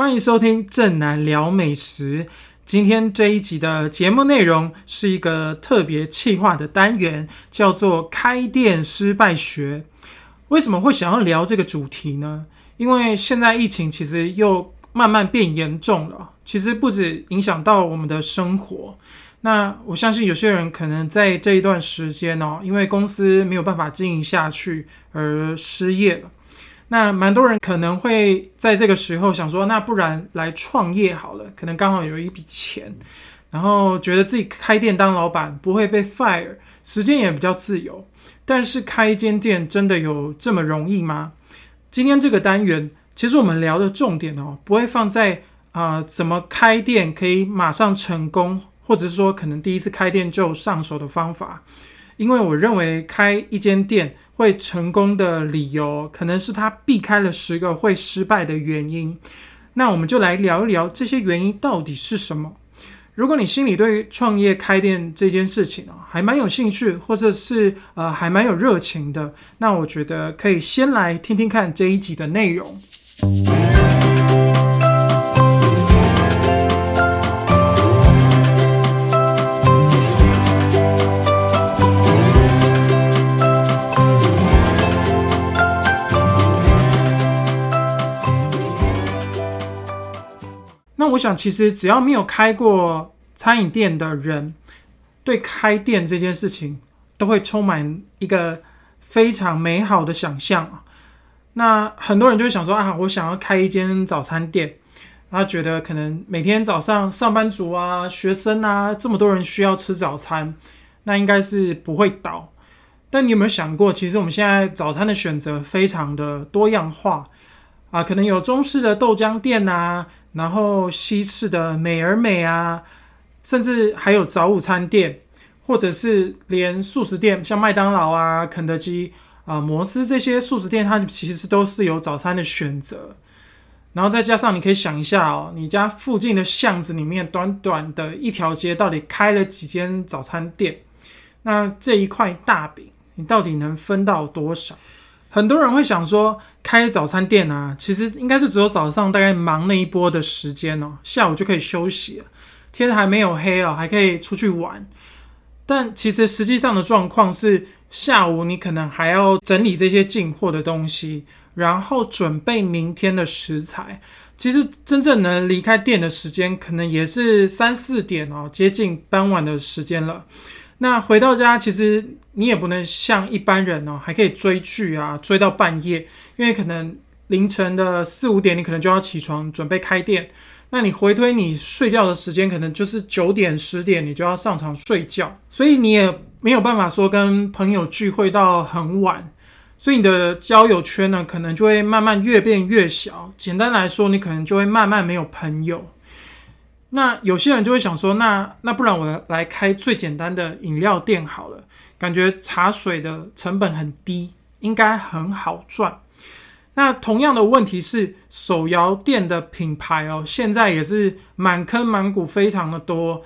欢迎收听正南聊美食。今天这一集的节目内容是一个特别企划的单元，叫做“开店失败学”。为什么会想要聊这个主题呢？因为现在疫情其实又慢慢变严重了，其实不止影响到我们的生活。那我相信有些人可能在这一段时间哦，因为公司没有办法经营下去而失业了。那蛮多人可能会在这个时候想说，那不然来创业好了，可能刚好有一笔钱，然后觉得自己开店当老板不会被 fire，时间也比较自由。但是开一间店真的有这么容易吗？今天这个单元其实我们聊的重点哦，不会放在啊怎么开店可以马上成功，或者是说可能第一次开店就上手的方法，因为我认为开一间店。会成功的理由，可能是他避开了十个会失败的原因。那我们就来聊一聊这些原因到底是什么。如果你心里对创业开店这件事情啊，还蛮有兴趣，或者是呃还蛮有热情的，那我觉得可以先来听听看这一集的内容。我想，其实只要没有开过餐饮店的人，对开店这件事情都会充满一个非常美好的想象。那很多人就会想说啊，我想要开一间早餐店，然后觉得可能每天早上上班族啊、学生啊，这么多人需要吃早餐，那应该是不会倒。但你有没有想过，其实我们现在早餐的选择非常的多样化啊，可能有中式的豆浆店啊。然后西式的美而美啊，甚至还有早午餐店，或者是连素食店，像麦当劳啊、肯德基啊、摩斯这些素食店，它其实都是有早餐的选择。然后再加上你可以想一下哦，你家附近的巷子里面，短短的一条街，到底开了几间早餐店？那这一块大饼，你到底能分到多少？很多人会想说，开早餐店啊，其实应该就只有早上大概忙那一波的时间哦，下午就可以休息了，天还没有黑哦，还可以出去玩。但其实实际上的状况是，下午你可能还要整理这些进货的东西，然后准备明天的食材。其实真正能离开店的时间，可能也是三四点哦，接近傍晚的时间了。那回到家，其实你也不能像一般人哦，还可以追剧啊，追到半夜，因为可能凌晨的四五点，你可能就要起床准备开店。那你回推你睡觉的时间，可能就是九点十点，你就要上床睡觉，所以你也没有办法说跟朋友聚会到很晚，所以你的交友圈呢，可能就会慢慢越变越小。简单来说，你可能就会慢慢没有朋友。那有些人就会想说，那那不然我来开最简单的饮料店好了，感觉茶水的成本很低，应该很好赚。那同样的问题是，手摇店的品牌哦，现在也是满坑满谷，非常的多。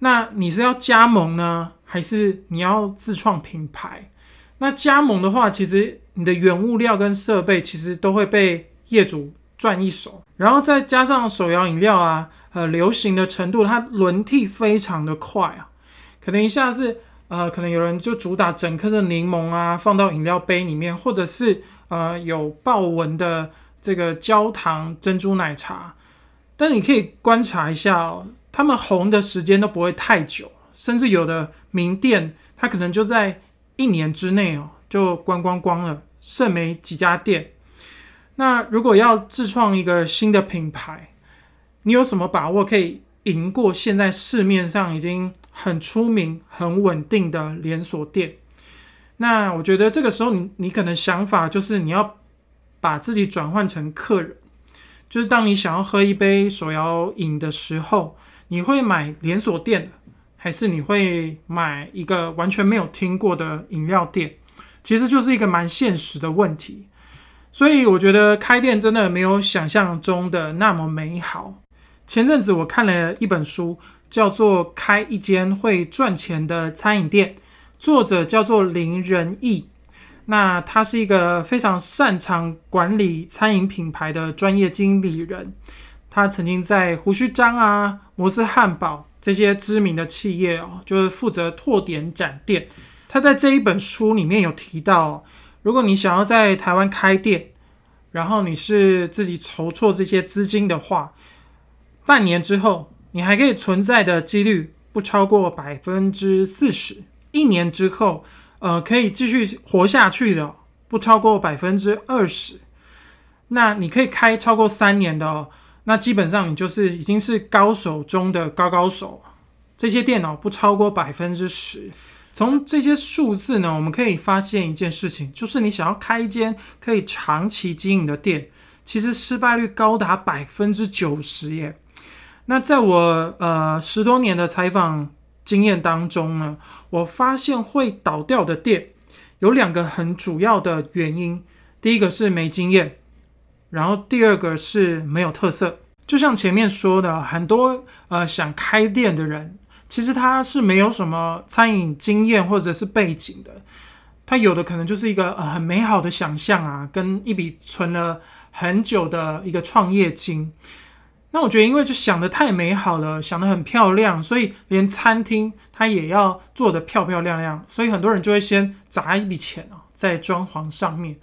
那你是要加盟呢，还是你要自创品牌？那加盟的话，其实你的原物料跟设备其实都会被业主赚一手，然后再加上手摇饮料啊。呃，流行的程度，它轮替非常的快啊，可能一下是呃，可能有人就主打整颗的柠檬啊，放到饮料杯里面，或者是呃有豹纹的这个焦糖珍珠奶茶，但你可以观察一下哦，他们红的时间都不会太久，甚至有的名店，它可能就在一年之内哦就关光光了，剩没几家店。那如果要自创一个新的品牌，你有什么把握可以赢过现在市面上已经很出名、很稳定的连锁店？那我觉得这个时候，你你可能想法就是你要把自己转换成客人，就是当你想要喝一杯手摇饮的时候，你会买连锁店的，还是你会买一个完全没有听过的饮料店？其实就是一个蛮现实的问题。所以我觉得开店真的没有想象中的那么美好。前阵子我看了一本书，叫做《开一间会赚钱的餐饮店》，作者叫做林仁义。那他是一个非常擅长管理餐饮品牌的专业经理人。他曾经在胡须章啊、摩斯汉堡这些知名的企业哦，就是负责拓点展店。他在这一本书里面有提到，如果你想要在台湾开店，然后你是自己筹措这些资金的话，半年之后你还可以存在的几率不超过百分之四十。一年之后，呃，可以继续活下去的不超过百分之二十。那你可以开超过三年的哦，那基本上你就是已经是高手中的高高手。这些电脑不超过百分之十。从这些数字呢，我们可以发现一件事情，就是你想要开一间可以长期经营的店，其实失败率高达百分之九十耶。那在我呃十多年的采访经验当中呢，我发现会倒掉的店有两个很主要的原因，第一个是没经验。然后第二个是没有特色，就像前面说的，很多呃想开店的人，其实他是没有什么餐饮经验或者是背景的，他有的可能就是一个呃很美好的想象啊，跟一笔存了很久的一个创业金。那我觉得，因为就想的太美好了，想的很漂亮，所以连餐厅它也要做的漂漂亮亮，所以很多人就会先砸一笔钱啊，在装潢上面，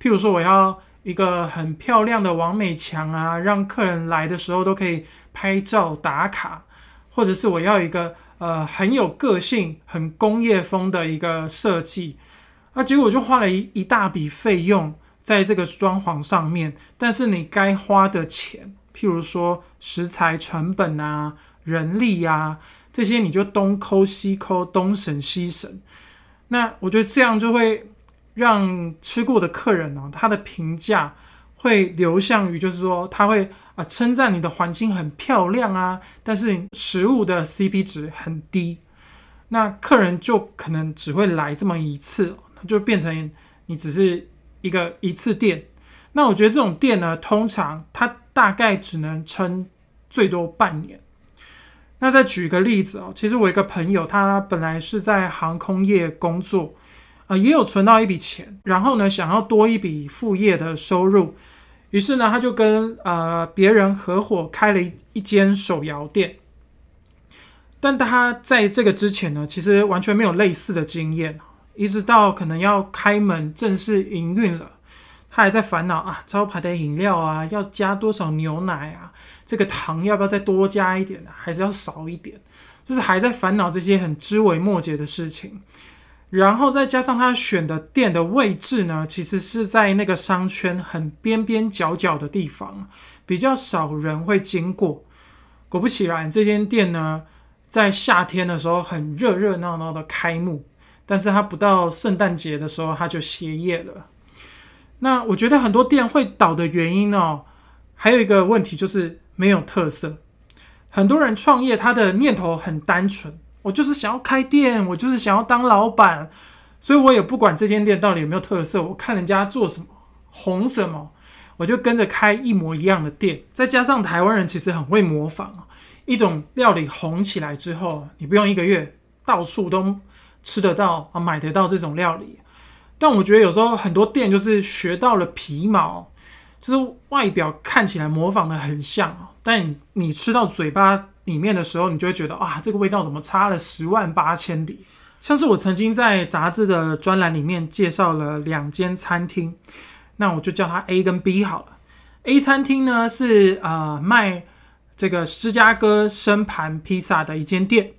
譬如说我要。一个很漂亮的完美墙啊，让客人来的时候都可以拍照打卡，或者是我要一个呃很有个性、很工业风的一个设计，啊，结果就花了一一大笔费用在这个装潢上面，但是你该花的钱，譬如说食材成本啊、人力呀这些，你就东抠西抠，东省西省，那我觉得这样就会。让吃过的客人呢，他的评价会流向于，就是说他会啊称赞你的环境很漂亮啊，但是食物的 CP 值很低，那客人就可能只会来这么一次，他就变成你只是一个一次店。那我觉得这种店呢，通常它大概只能撑最多半年。那再举一个例子哦，其实我一个朋友，他本来是在航空业工作。啊，也有存到一笔钱，然后呢，想要多一笔副业的收入，于是呢，他就跟呃别人合伙开了一一间手摇店。但他在这个之前呢，其实完全没有类似的经验，一直到可能要开门正式营运了，他还在烦恼啊，招牌的饮料啊，要加多少牛奶啊，这个糖要不要再多加一点呢，还是要少一点？就是还在烦恼这些很枝微末节的事情。然后再加上他选的店的位置呢，其实是在那个商圈很边边角角的地方，比较少人会经过。果不其然，这间店呢，在夏天的时候很热热闹闹的开幕，但是它不到圣诞节的时候，它就歇业了。那我觉得很多店会倒的原因哦，还有一个问题就是没有特色。很多人创业，他的念头很单纯。我就是想要开店，我就是想要当老板，所以我也不管这间店到底有没有特色，我看人家做什么红什么，我就跟着开一模一样的店。再加上台湾人其实很会模仿一种料理红起来之后，你不用一个月到处都 吃得到啊，买得到这种料理。但我觉得有时候很多店就是学到了皮毛，就是外表看起来模仿的很像但你吃到嘴巴。里面的时候，你就会觉得啊，这个味道怎么差了十万八千里？像是我曾经在杂志的专栏里面介绍了两间餐厅，那我就叫它 A 跟 B 好了。A 餐厅呢是呃卖这个芝加哥生盘披萨的一间店，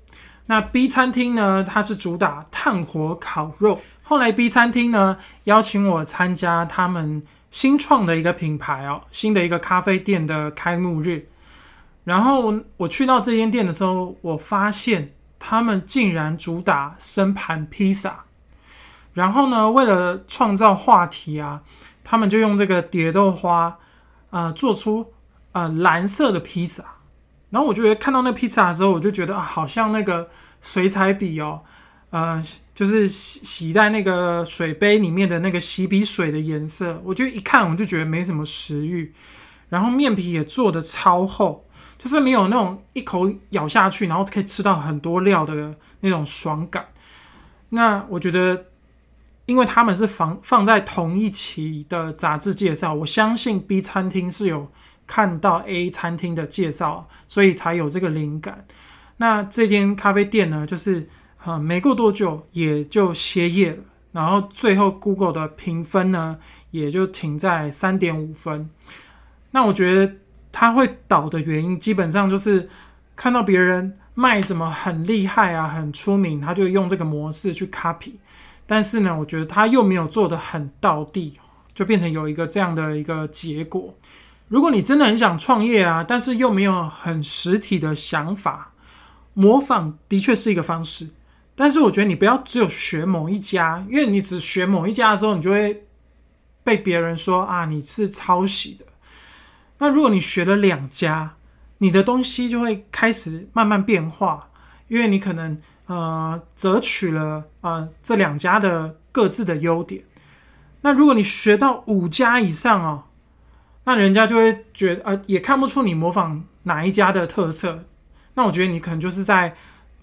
那 B 餐厅呢它是主打炭火烤肉。后来 B 餐厅呢邀请我参加他们新创的一个品牌哦，新的一个咖啡店的开幕日。然后我去到这间店的时候，我发现他们竟然主打生盘披萨。然后呢，为了创造话题啊，他们就用这个蝶豆花啊做出呃蓝色的披萨。然后我就觉得看到那披萨的时候，我就觉得啊，好像那个水彩笔哦，呃，就是洗洗在那个水杯里面的那个洗笔水的颜色。我就一看，我就觉得没什么食欲。然后面皮也做的超厚。就是没有那种一口咬下去，然后可以吃到很多料的那种爽感。那我觉得，因为他们是放放在同一期的杂志介绍，我相信 B 餐厅是有看到 A 餐厅的介绍，所以才有这个灵感。那这间咖啡店呢，就是啊没过多久也就歇业了，然后最后 Google 的评分呢也就停在三点五分。那我觉得它会倒的原因，基本上就是看到别人卖什么很厉害啊、很出名，他就用这个模式去 copy。但是呢，我觉得他又没有做的很到地，就变成有一个这样的一个结果。如果你真的很想创业啊，但是又没有很实体的想法，模仿的确是一个方式。但是我觉得你不要只有学某一家，因为你只学某一家的时候，你就会被别人说啊你是抄袭的。那如果你学了两家，你的东西就会开始慢慢变化，因为你可能。呃，择取了呃这两家的各自的优点。那如果你学到五家以上哦，那人家就会觉得呃也看不出你模仿哪一家的特色。那我觉得你可能就是在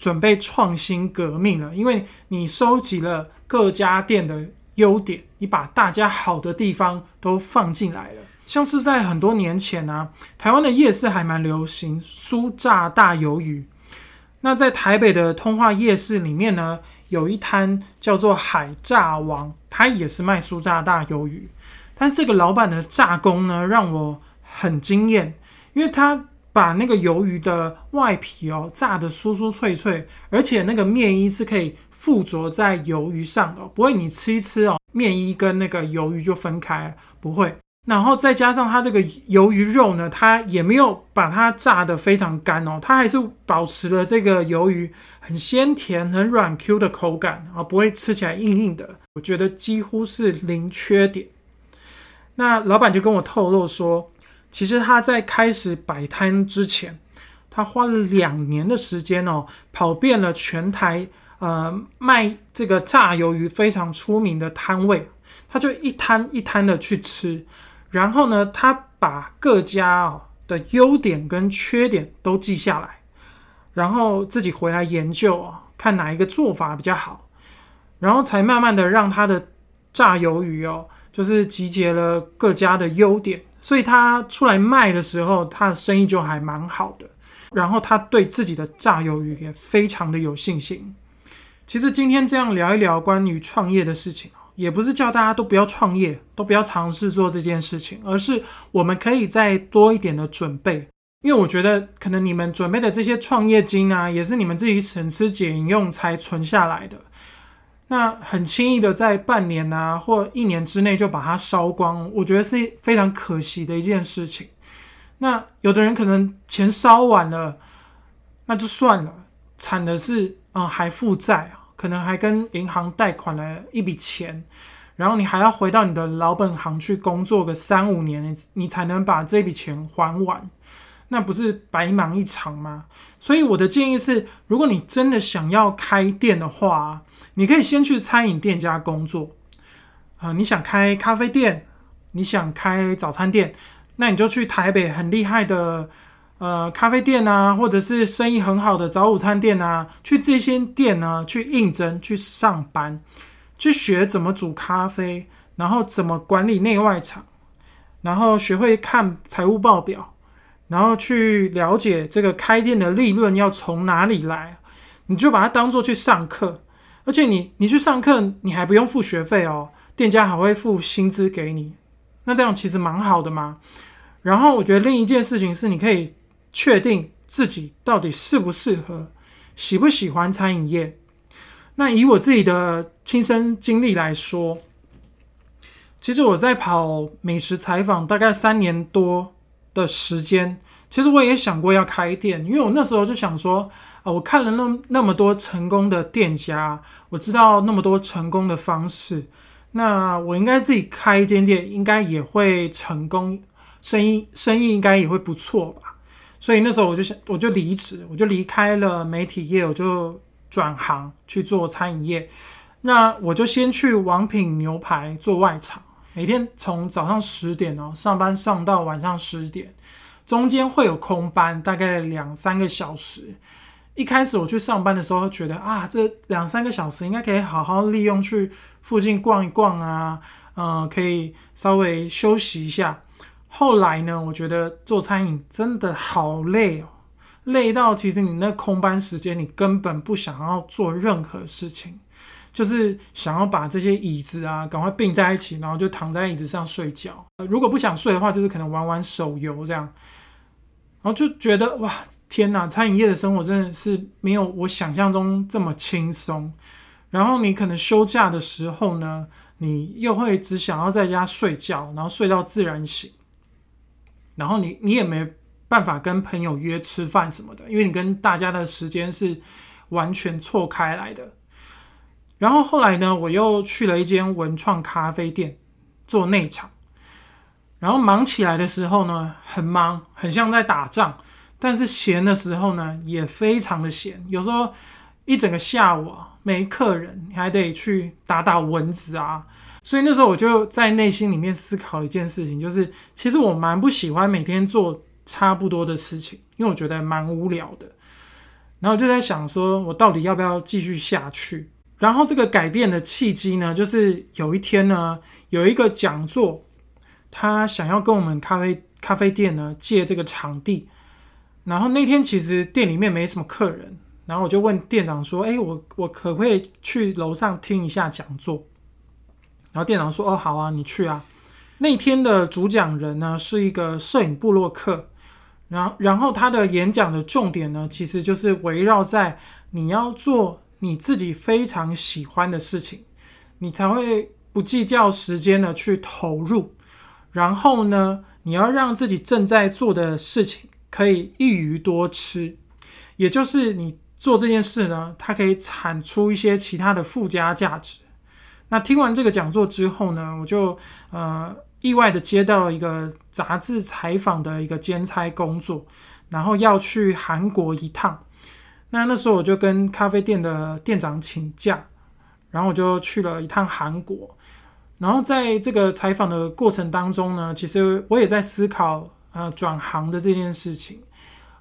准备创新革命了，因为你收集了各家店的优点，你把大家好的地方都放进来了。像是在很多年前呢，台湾的夜市还蛮流行酥炸大鱿鱼。那在台北的通化夜市里面呢，有一摊叫做海炸王，它也是卖酥炸大鱿鱼。但是这个老板的炸工呢，让我很惊艳，因为他把那个鱿鱼的外皮哦炸得酥酥脆脆，而且那个面衣是可以附着在鱿鱼上的，不会你吃一吃哦，面衣跟那个鱿鱼就分开，不会。然后再加上它这个鱿鱼肉呢，它也没有把它炸得非常干哦，它还是保持了这个鱿鱼很鲜甜、很软 Q 的口感啊，不会吃起来硬硬的。我觉得几乎是零缺点。那老板就跟我透露说，其实他在开始摆摊之前，他花了两年的时间哦，跑遍了全台呃卖这个炸鱿鱼非常出名的摊位，他就一摊一摊的去吃。然后呢，他把各家哦的优点跟缺点都记下来，然后自己回来研究啊，看哪一个做法比较好，然后才慢慢的让他的炸鱿鱼哦，就是集结了各家的优点，所以他出来卖的时候，他的生意就还蛮好的。然后他对自己的炸鱿鱼也非常的有信心。其实今天这样聊一聊关于创业的事情也不是叫大家都不要创业，都不要尝试做这件事情，而是我们可以再多一点的准备。因为我觉得，可能你们准备的这些创业金啊，也是你们自己省吃俭用才存下来的。那很轻易的在半年啊或一年之内就把它烧光，我觉得是非常可惜的一件事情。那有的人可能钱烧完了，那就算了，惨的是啊还负债。可能还跟银行贷款了一笔钱，然后你还要回到你的老本行去工作个三五年，你你才能把这笔钱还完，那不是白忙一场吗？所以我的建议是，如果你真的想要开店的话，你可以先去餐饮店家工作啊。你想开咖啡店，你想开早餐店，那你就去台北很厉害的。呃，咖啡店啊，或者是生意很好的早午餐店啊，去这些店呢，去应征，去上班，去学怎么煮咖啡，然后怎么管理内外场，然后学会看财务报表，然后去了解这个开店的利润要从哪里来，你就把它当做去上课，而且你你去上课，你还不用付学费哦，店家还会付薪资给你，那这样其实蛮好的嘛。然后我觉得另一件事情是，你可以。确定自己到底适不适合，喜不喜欢餐饮业？那以我自己的亲身经历来说，其实我在跑美食采访大概三年多的时间，其实我也想过要开店，因为我那时候就想说，啊，我看了那那么多成功的店家，我知道那么多成功的方式，那我应该自己开一间店，应该也会成功，生意生意应该也会不错吧。所以那时候我就想，我就离职，我就离开了媒体业，我就转行去做餐饮业。那我就先去王品牛排做外场，每天从早上十点哦上班上到晚上十点，中间会有空班，大概两三个小时。一开始我去上班的时候，觉得啊，这两三个小时应该可以好好利用去附近逛一逛啊，嗯，可以稍微休息一下。后来呢，我觉得做餐饮真的好累哦，累到其实你那空班时间，你根本不想要做任何事情，就是想要把这些椅子啊赶快并在一起，然后就躺在椅子上睡觉。如果不想睡的话，就是可能玩玩手游这样。然后就觉得哇，天哪！餐饮业的生活真的是没有我想象中这么轻松。然后你可能休假的时候呢，你又会只想要在家睡觉，然后睡到自然醒。然后你你也没办法跟朋友约吃饭什么的，因为你跟大家的时间是完全错开来的。然后后来呢，我又去了一间文创咖啡店做内场。然后忙起来的时候呢，很忙，很像在打仗；但是闲的时候呢，也非常的闲。有时候一整个下午啊，没客人，你还得去打打蚊子啊。所以那时候我就在内心里面思考一件事情，就是其实我蛮不喜欢每天做差不多的事情，因为我觉得蛮无聊的。然后就在想，说我到底要不要继续下去？然后这个改变的契机呢，就是有一天呢，有一个讲座，他想要跟我们咖啡咖啡店呢借这个场地。然后那天其实店里面没什么客人，然后我就问店长说：“哎，我我可不可以去楼上听一下讲座？”然后店长说：“哦，好啊，你去啊。”那天的主讲人呢是一个摄影部落客，然后然后他的演讲的重点呢，其实就是围绕在你要做你自己非常喜欢的事情，你才会不计较时间的去投入。然后呢，你要让自己正在做的事情可以一鱼多吃，也就是你做这件事呢，它可以产出一些其他的附加价值。那听完这个讲座之后呢，我就呃意外的接到了一个杂志采访的一个兼差工作，然后要去韩国一趟。那那时候我就跟咖啡店的店长请假，然后我就去了一趟韩国。然后在这个采访的过程当中呢，其实我也在思考呃转行的这件事情。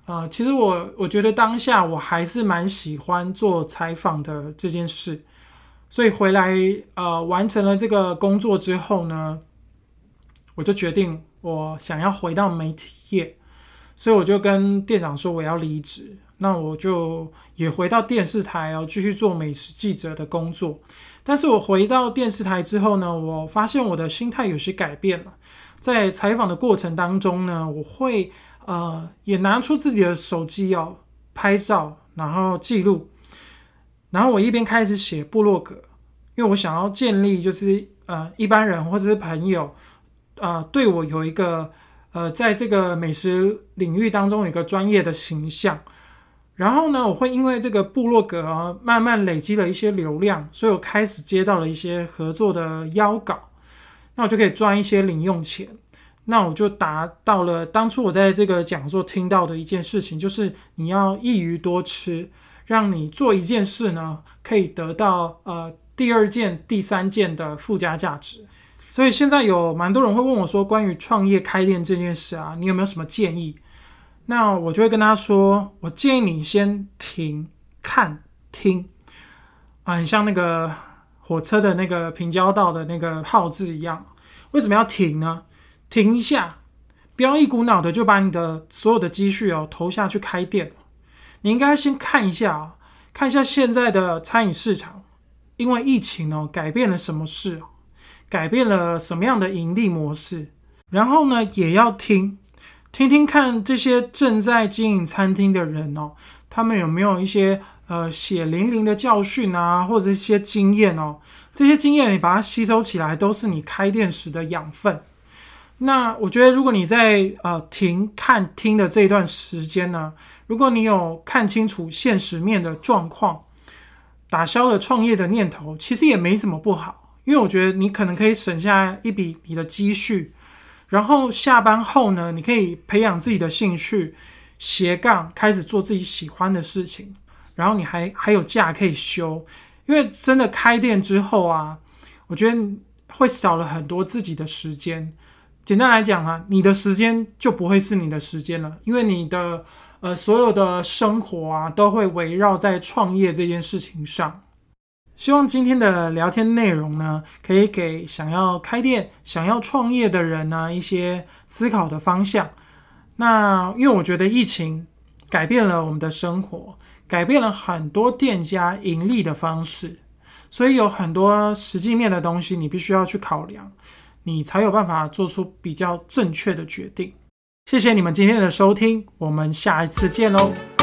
呃，其实我我觉得当下我还是蛮喜欢做采访的这件事。所以回来，呃，完成了这个工作之后呢，我就决定我想要回到媒体业，所以我就跟店长说我要离职，那我就也回到电视台哦，继续做美食记者的工作。但是我回到电视台之后呢，我发现我的心态有些改变了，在采访的过程当中呢，我会呃也拿出自己的手机哦拍照，然后记录。然后我一边开始写部落格，因为我想要建立就是呃一般人或者是朋友，呃对我有一个呃在这个美食领域当中有一个专业的形象。然后呢，我会因为这个部落格慢慢累积了一些流量，所以我开始接到了一些合作的邀稿，那我就可以赚一些零用钱。那我就达到了当初我在这个讲座听到的一件事情，就是你要一鱼多吃。让你做一件事呢，可以得到呃第二件、第三件的附加价值。所以现在有蛮多人会问我说，关于创业开店这件事啊，你有没有什么建议？那我就会跟他说，我建议你先停、看、听啊，很像那个火车的那个平交道的那个号字一样。为什么要停呢？停一下，不要一股脑的就把你的所有的积蓄哦投下去开店。你应该先看一下啊，看一下现在的餐饮市场，因为疫情哦，改变了什么事改变了什么样的盈利模式？然后呢，也要听，听听看这些正在经营餐厅的人哦，他们有没有一些呃血淋淋的教训啊，或者一些经验哦？这些经验你把它吸收起来，都是你开店时的养分。那我觉得，如果你在呃停看听的这一段时间呢，如果你有看清楚现实面的状况，打消了创业的念头，其实也没什么不好。因为我觉得你可能可以省下一笔你的积蓄，然后下班后呢，你可以培养自己的兴趣，斜杠开始做自己喜欢的事情，然后你还还有假可以休。因为真的开店之后啊，我觉得会少了很多自己的时间。简单来讲啊，你的时间就不会是你的时间了，因为你的呃所有的生活啊都会围绕在创业这件事情上。希望今天的聊天内容呢，可以给想要开店、想要创业的人呢一些思考的方向。那因为我觉得疫情改变了我们的生活，改变了很多店家盈利的方式，所以有很多实际面的东西你必须要去考量，你才有办法做出比较正确的决定。谢谢你们今天的收听，我们下一次见喽。